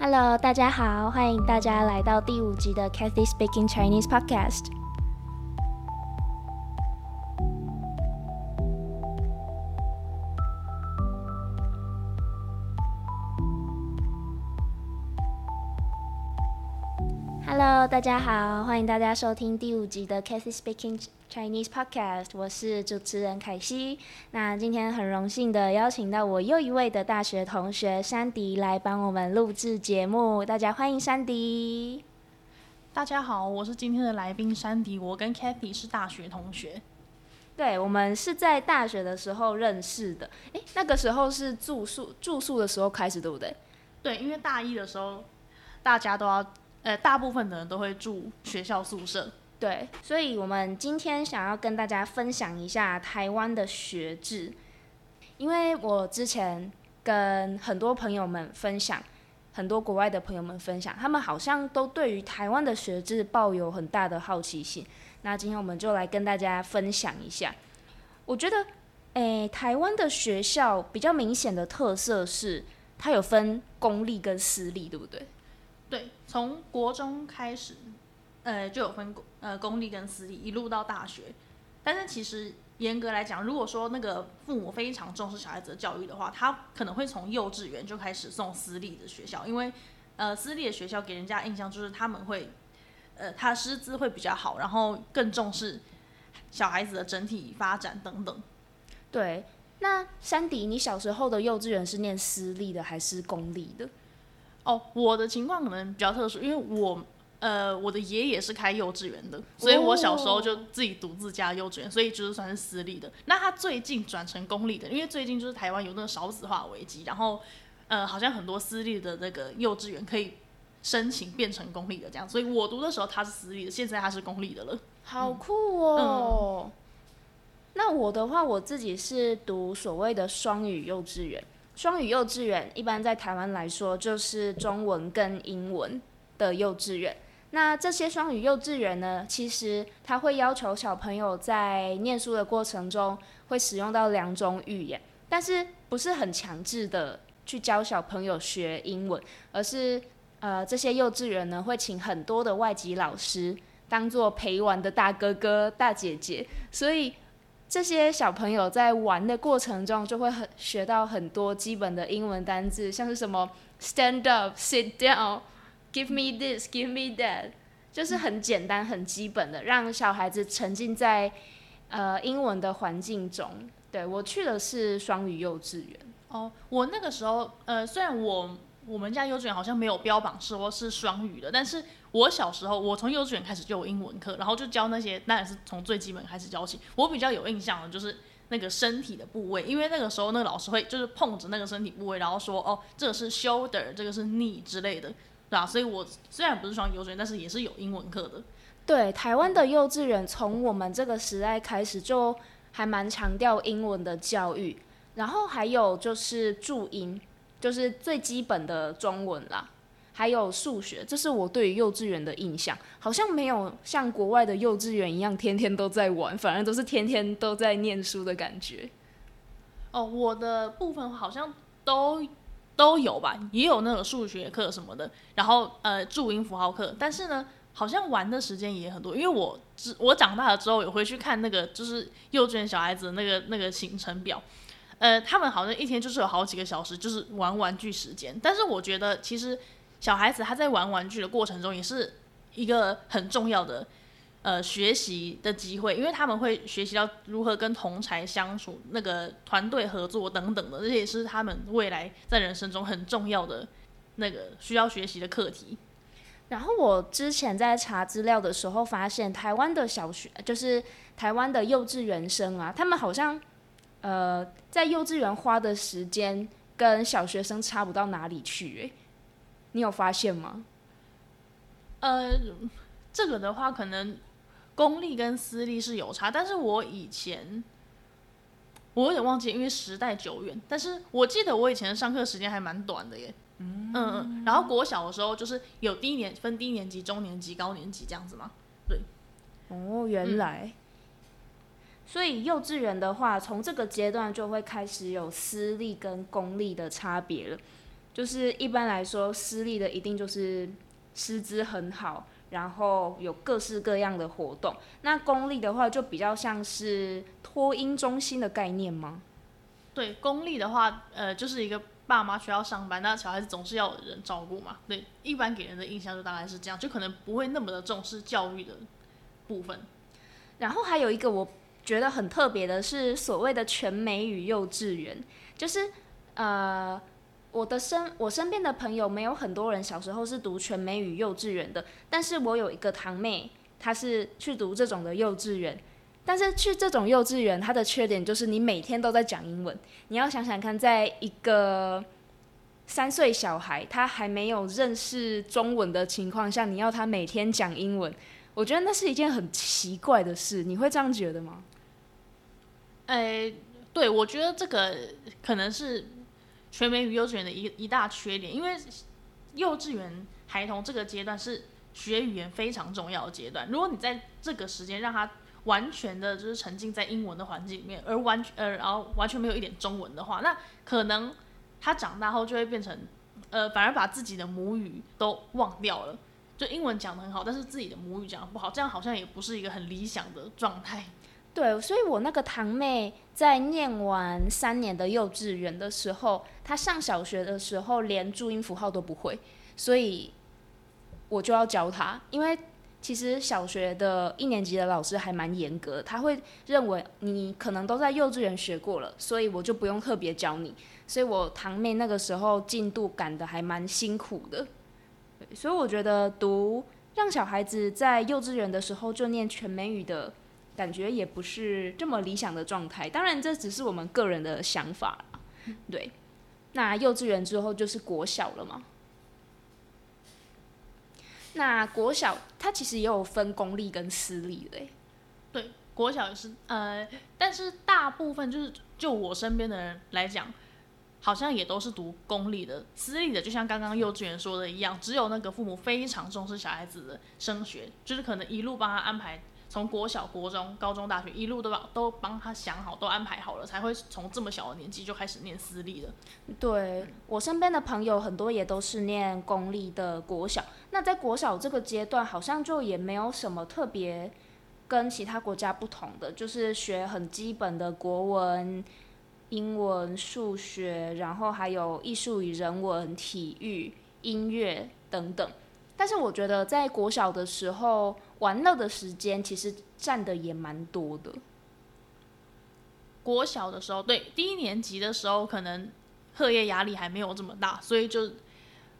Hello，大家好，欢迎大家来到第五集的 Kathy Speaking Chinese Podcast。大家好，欢迎大家收听第五集的 Cathy Speaking Chinese Podcast。我是主持人凯西。那今天很荣幸的邀请到我又一位的大学同学珊迪来帮我们录制节目。大家欢迎珊迪。大家好，我是今天的来宾珊迪。我跟 Kathy 是大学同学。对，我们是在大学的时候认识的。诶，那个时候是住宿住宿的时候开始，对不对？对，因为大一的时候大家都要。呃，大部分的人都会住学校宿舍。对，所以我们今天想要跟大家分享一下台湾的学制，因为我之前跟很多朋友们分享，很多国外的朋友们分享，他们好像都对于台湾的学制抱有很大的好奇心。那今天我们就来跟大家分享一下。我觉得，诶，台湾的学校比较明显的特色是，它有分公立跟私立，对不对？对，从国中开始，呃，就有分公呃公立跟私立，一路到大学。但是其实严格来讲，如果说那个父母非常重视小孩子的教育的话，他可能会从幼稚园就开始送私立的学校，因为呃私立的学校给人家印象就是他们会，呃，他师资会比较好，然后更重视小孩子的整体发展等等。对，那山迪，你小时候的幼稚园是念私立的还是公立的？哦，我的情况可能比较特殊，因为我呃，我的爷爷是开幼稚园的，所以我小时候就自己独自家幼稚园，所以就是算是私立的。那他最近转成公立的，因为最近就是台湾有那个少子化危机，然后呃，好像很多私立的那个幼稚园可以申请变成公立的这样，所以我读的时候他是私立的，现在他是公立的了。好酷哦！那我的话，我自己是读所谓的双语幼稚园。双语幼稚园一般在台湾来说就是中文跟英文的幼稚园。那这些双语幼稚园呢，其实它会要求小朋友在念书的过程中会使用到两种语言，但是不是很强制的去教小朋友学英文，而是呃这些幼稚园呢会请很多的外籍老师当做陪玩的大哥哥大姐姐，所以。这些小朋友在玩的过程中，就会很学到很多基本的英文单字，像是什么 stand up、sit down、give me this、give me that，就是很简单、很基本的，让小孩子沉浸在呃英文的环境中。对我去的是双语幼稚园。哦，我那个时候呃，虽然我我们家幼稚园好像没有标榜说是双语的，但是。我小时候，我从幼稚园开始就有英文课，然后就教那些，当然是从最基本开始教起。我比较有印象的就是那个身体的部位，因为那个时候那个老师会就是碰着那个身体部位，然后说哦，这个是 shoulder，这个是 knee 之类的，对吧？所以我虽然不是双语幼稚园，但是也是有英文课的。对，台湾的幼稚园从我们这个时代开始就还蛮强调英文的教育，然后还有就是注音，就是最基本的中文啦。还有数学，这是我对于幼稚园的印象，好像没有像国外的幼稚园一样天天都在玩，反而都是天天都在念书的感觉。哦，我的部分好像都都有吧，也有那个数学课什么的，然后呃注音符号课，但是呢，好像玩的时间也很多，因为我之我长大了之后也会去看那个就是幼稚园小孩子那个那个行程表，呃，他们好像一天就是有好几个小时就是玩玩具时间，但是我觉得其实。小孩子他在玩玩具的过程中，也是一个很重要的呃学习的机会，因为他们会学习到如何跟同才相处、那个团队合作等等的，这也是他们未来在人生中很重要的那个需要学习的课题。然后我之前在查资料的时候发现，台湾的小学就是台湾的幼稚园生啊，他们好像呃在幼稚园花的时间跟小学生差不到哪里去，诶。你有发现吗？呃，这个的话，可能公立跟私立是有差，但是我以前我有点忘记，因为时代久远。但是我记得我以前上课时间还蛮短的耶。嗯嗯。然后国小的时候，就是有低年分低年级、中年级、高年级这样子吗？对。哦，原来。所以幼稚园的话，从这个阶段就会开始有私立跟公立的差别了。就是一般来说，私立的一定就是师资很好，然后有各式各样的活动。那公立的话，就比较像是托婴中心的概念吗？对，公立的话，呃，就是一个爸妈需要上班，那小孩子总是要有人照顾嘛。对，一般给人的印象就大概是这样，就可能不会那么的重视教育的部分。然后还有一个我觉得很特别的是所谓的全美语幼稚园，就是呃。我的身，我身边的朋友没有很多人小时候是读全美语幼稚园的，但是我有一个堂妹，她是去读这种的幼稚园。但是去这种幼稚园，它的缺点就是你每天都在讲英文。你要想想看，在一个三岁小孩他还没有认识中文的情况下，你要他每天讲英文，我觉得那是一件很奇怪的事。你会这样觉得吗？哎，对，我觉得这个可能是。全美语幼稚园的一一大缺点，因为幼稚园孩童这个阶段是学语言非常重要的阶段。如果你在这个时间让他完全的就是沉浸在英文的环境里面，而完呃然后完全没有一点中文的话，那可能他长大后就会变成呃反而把自己的母语都忘掉了。就英文讲的很好，但是自己的母语讲的不好，这样好像也不是一个很理想的状态。对，所以我那个堂妹在念完三年的幼稚园的时候，她上小学的时候连注音符号都不会，所以我就要教她。因为其实小学的一年级的老师还蛮严格，他会认为你可能都在幼稚园学过了，所以我就不用特别教你。所以我堂妹那个时候进度赶的还蛮辛苦的。所以我觉得读让小孩子在幼稚园的时候就念全美语的。感觉也不是这么理想的状态，当然这只是我们个人的想法对，那幼稚园之后就是国小了嘛？那国小它其实也有分公立跟私立的。对，国小也是呃，但是大部分就是就我身边的人来讲，好像也都是读公立的，私立的就像刚刚幼稚园说的一样，只有那个父母非常重视小孩子的升学，就是可能一路帮他安排。从国小、国中、高中、大学一路都把都帮他想好，都安排好了，才会从这么小的年纪就开始念私立的。对我身边的朋友很多也都是念公立的国小。那在国小这个阶段，好像就也没有什么特别跟其他国家不同的，就是学很基本的国文、英文、数学，然后还有艺术与人文、体育、音乐等等。但是我觉得在国小的时候，玩乐的时间其实占的也蛮多的。国小的时候，对低年级的时候，可能课业压力还没有这么大，所以就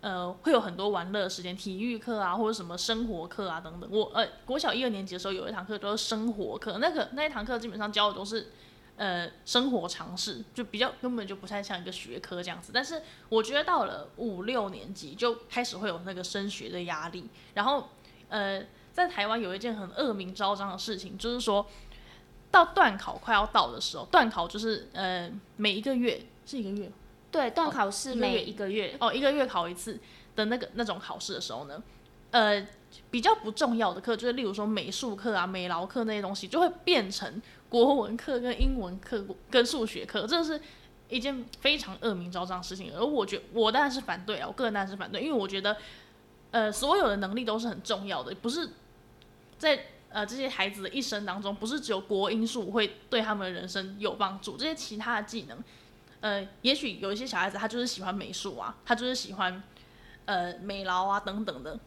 呃会有很多玩乐的时间，体育课啊，或者什么生活课啊等等。我呃国小一二年级的时候有一堂课叫做生活课，那个那一堂课基本上教的都是。呃，生活常识就比较根本就不太像一个学科这样子，但是我觉得到了五六年级就开始会有那个升学的压力，然后呃，在台湾有一件很恶名昭彰的事情，就是说到段考快要到的时候，段考就是呃每一个月是一个月，对，段考是每一个月哦，一个月考一次的那个那种考试的时候呢，呃，比较不重要的课，就是例如说美术课啊、美劳课那些东西，就会变成。国文课跟英文课跟数学课，这是一件非常恶名昭彰的事情。而我觉我当然是反对啊，我个人当然是反对，因为我觉得，呃，所有的能力都是很重要的，不是在呃这些孩子的一生当中，不是只有国英数会对他们的人生有帮助，这些其他的技能，呃，也许有一些小孩子他就是喜欢美术啊，他就是喜欢呃美劳啊等等的。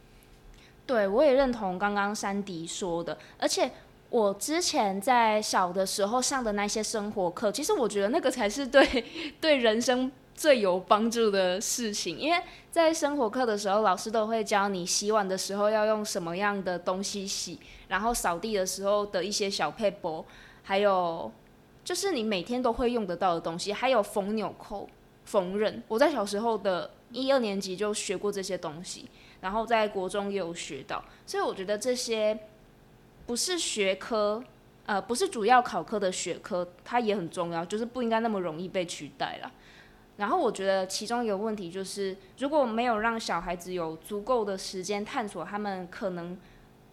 对，我也认同刚刚山迪说的，而且。我之前在小的时候上的那些生活课，其实我觉得那个才是对 对人生最有帮助的事情。因为在生活课的时候，老师都会教你洗碗的时候要用什么样的东西洗，然后扫地的时候的一些小配波，还有就是你每天都会用得到的东西，还有缝纽扣、缝纫。我在小时候的一二年级就学过这些东西，然后在国中也有学到，所以我觉得这些。不是学科，呃，不是主要考科的学科，它也很重要，就是不应该那么容易被取代了。然后我觉得其中一个问题就是，如果没有让小孩子有足够的时间探索他们可能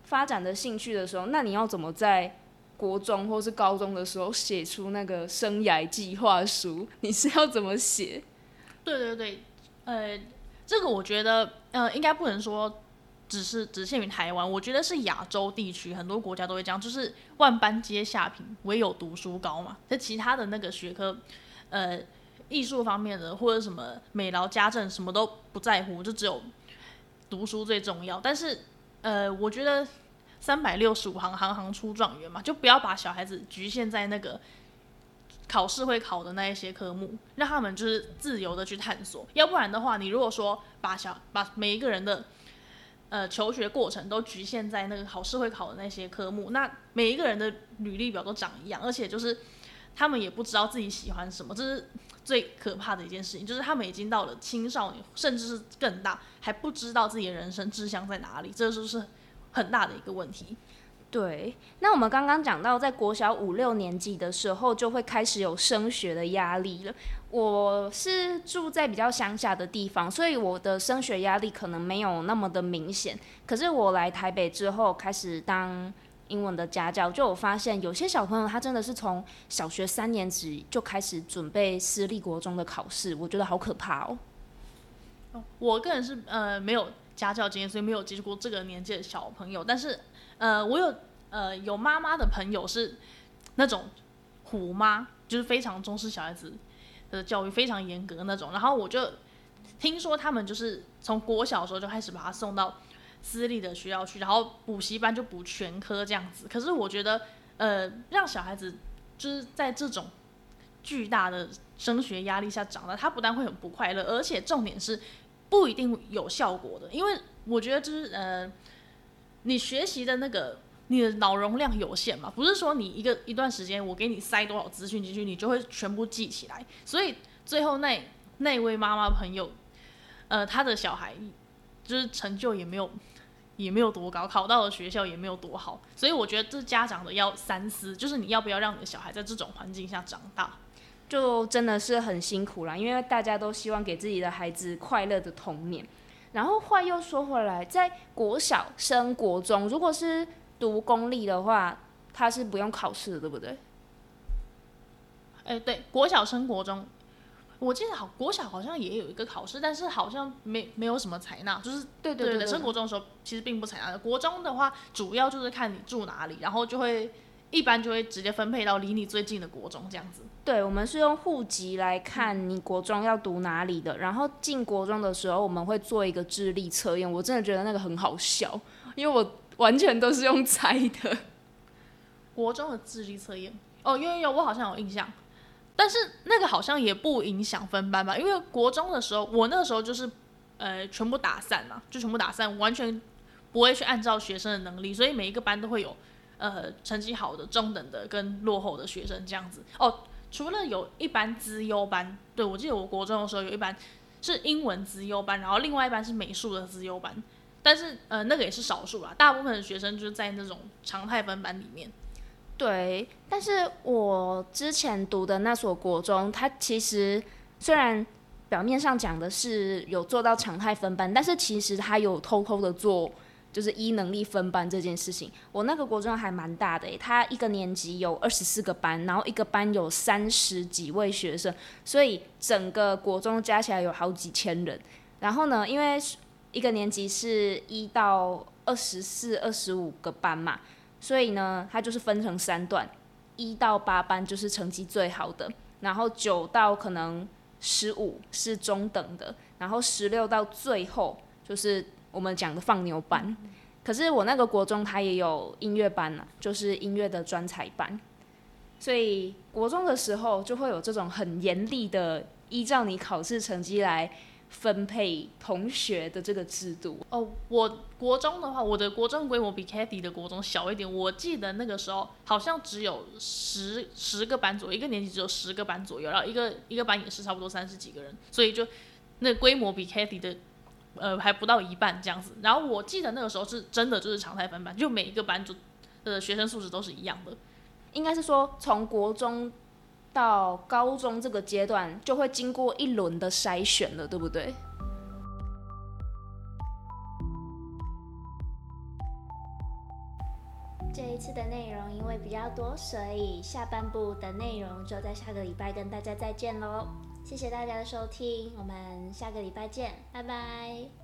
发展的兴趣的时候，那你要怎么在国中或是高中的时候写出那个生涯计划书？你是要怎么写？对对对，呃，这个我觉得，呃，应该不能说只是只限于台湾，我觉得是亚洲地区很多国家都会这样，就是万般皆下品，唯有读书高嘛。那其他的那个学科，呃，艺术方面的或者什么美劳家政什么都不在乎，就只有读书最重要。但是，呃，我觉得三百六十五行，行行出状元嘛，就不要把小孩子局限在那个。考试会考的那一些科目，让他们就是自由的去探索。要不然的话，你如果说把小把每一个人的呃求学过程都局限在那个考试会考的那些科目，那每一个人的履历表都长一样，而且就是他们也不知道自己喜欢什么，就是最可怕的一件事情。就是他们已经到了青少年，甚至是更大，还不知道自己的人生志向在哪里，这就是很大的一个问题。对，那我们刚刚讲到，在国小五六年级的时候，就会开始有升学的压力了。我是住在比较乡下的地方，所以我的升学压力可能没有那么的明显。可是我来台北之后，开始当英文的家教，就我发现有些小朋友他真的是从小学三年级就开始准备私立国中的考试，我觉得好可怕哦。我个人是呃没有家教经验，所以没有接触过这个年纪的小朋友，但是。呃，我有呃有妈妈的朋友是那种虎妈，就是非常重视小孩子的教育，非常严格那种。然后我就听说他们就是从国小的时候就开始把他送到私立的学校去，然后补习班就补全科这样子。可是我觉得，呃，让小孩子就是在这种巨大的升学压力下长大，他不但会很不快乐，而且重点是不一定有效果的。因为我觉得就是呃。你学习的那个，你的脑容量有限嘛？不是说你一个一段时间我给你塞多少资讯进去，你就会全部记起来。所以最后那那位妈妈朋友，呃，他的小孩就是成就也没有也没有多高，考到的学校也没有多好。所以我觉得这家长的要三思，就是你要不要让你的小孩在这种环境下长大，就真的是很辛苦啦。因为大家都希望给自己的孩子快乐的童年。然后话又说回来，在国小升国中，如果是读公立的话，他是不用考试的，对不对？哎，对，国小升国中，我记得好，国小好像也有一个考试，但是好像没没有什么采纳，就是对对对，升国中的时候其实并不采纳的。国中的话，主要就是看你住哪里，然后就会。一般就会直接分配到离你最近的国中这样子。对，我们是用户籍来看你国中要读哪里的，然后进国中的时候我们会做一个智力测验。我真的觉得那个很好笑，因为我完全都是用猜的。国中的智力测验哦，有有有，我好像有印象，但是那个好像也不影响分班吧？因为国中的时候，我那个时候就是呃全部打散嘛，就全部打散，完全不会去按照学生的能力，所以每一个班都会有。呃，成绩好的、中等的跟落后的学生这样子哦。除了有一班资优班，对我记得我国中的时候有一班是英文资优班，然后另外一班是美术的资优班。但是呃，那个也是少数啦，大部分的学生就是在那种常态分班里面。对，但是我之前读的那所国中，它其实虽然表面上讲的是有做到常态分班，但是其实它有偷偷的做。就是一能力分班这件事情，我那个国中还蛮大的，他一个年级有二十四个班，然后一个班有三十几位学生，所以整个国中加起来有好几千人。然后呢，因为一个年级是一到二十四、二十五个班嘛，所以呢，它就是分成三段，一到八班就是成绩最好的，然后九到可能十五是中等的，然后十六到最后就是。我们讲的放牛班，可是我那个国中它也有音乐班呢，就是音乐的专才班，所以国中的时候就会有这种很严厉的依照你考试成绩来分配同学的这个制度。哦，我国中的话，我的国中规模比 h y 的国中小一点，我记得那个时候好像只有十十个班左右，一个年级只有十个班左右，然后一个一个班也是差不多三十几个人，所以就那规模比 h y 的。呃，还不到一半这样子。然后我记得那个时候是真的就是常态分班，就每一个班组的学生素质都是一样的。应该是说从国中到高中这个阶段，就会经过一轮的筛选了，对不对？这一次的内容因为比较多，所以下半部的内容就在下个礼拜跟大家再见喽。谢谢大家的收听，我们下个礼拜见，拜拜。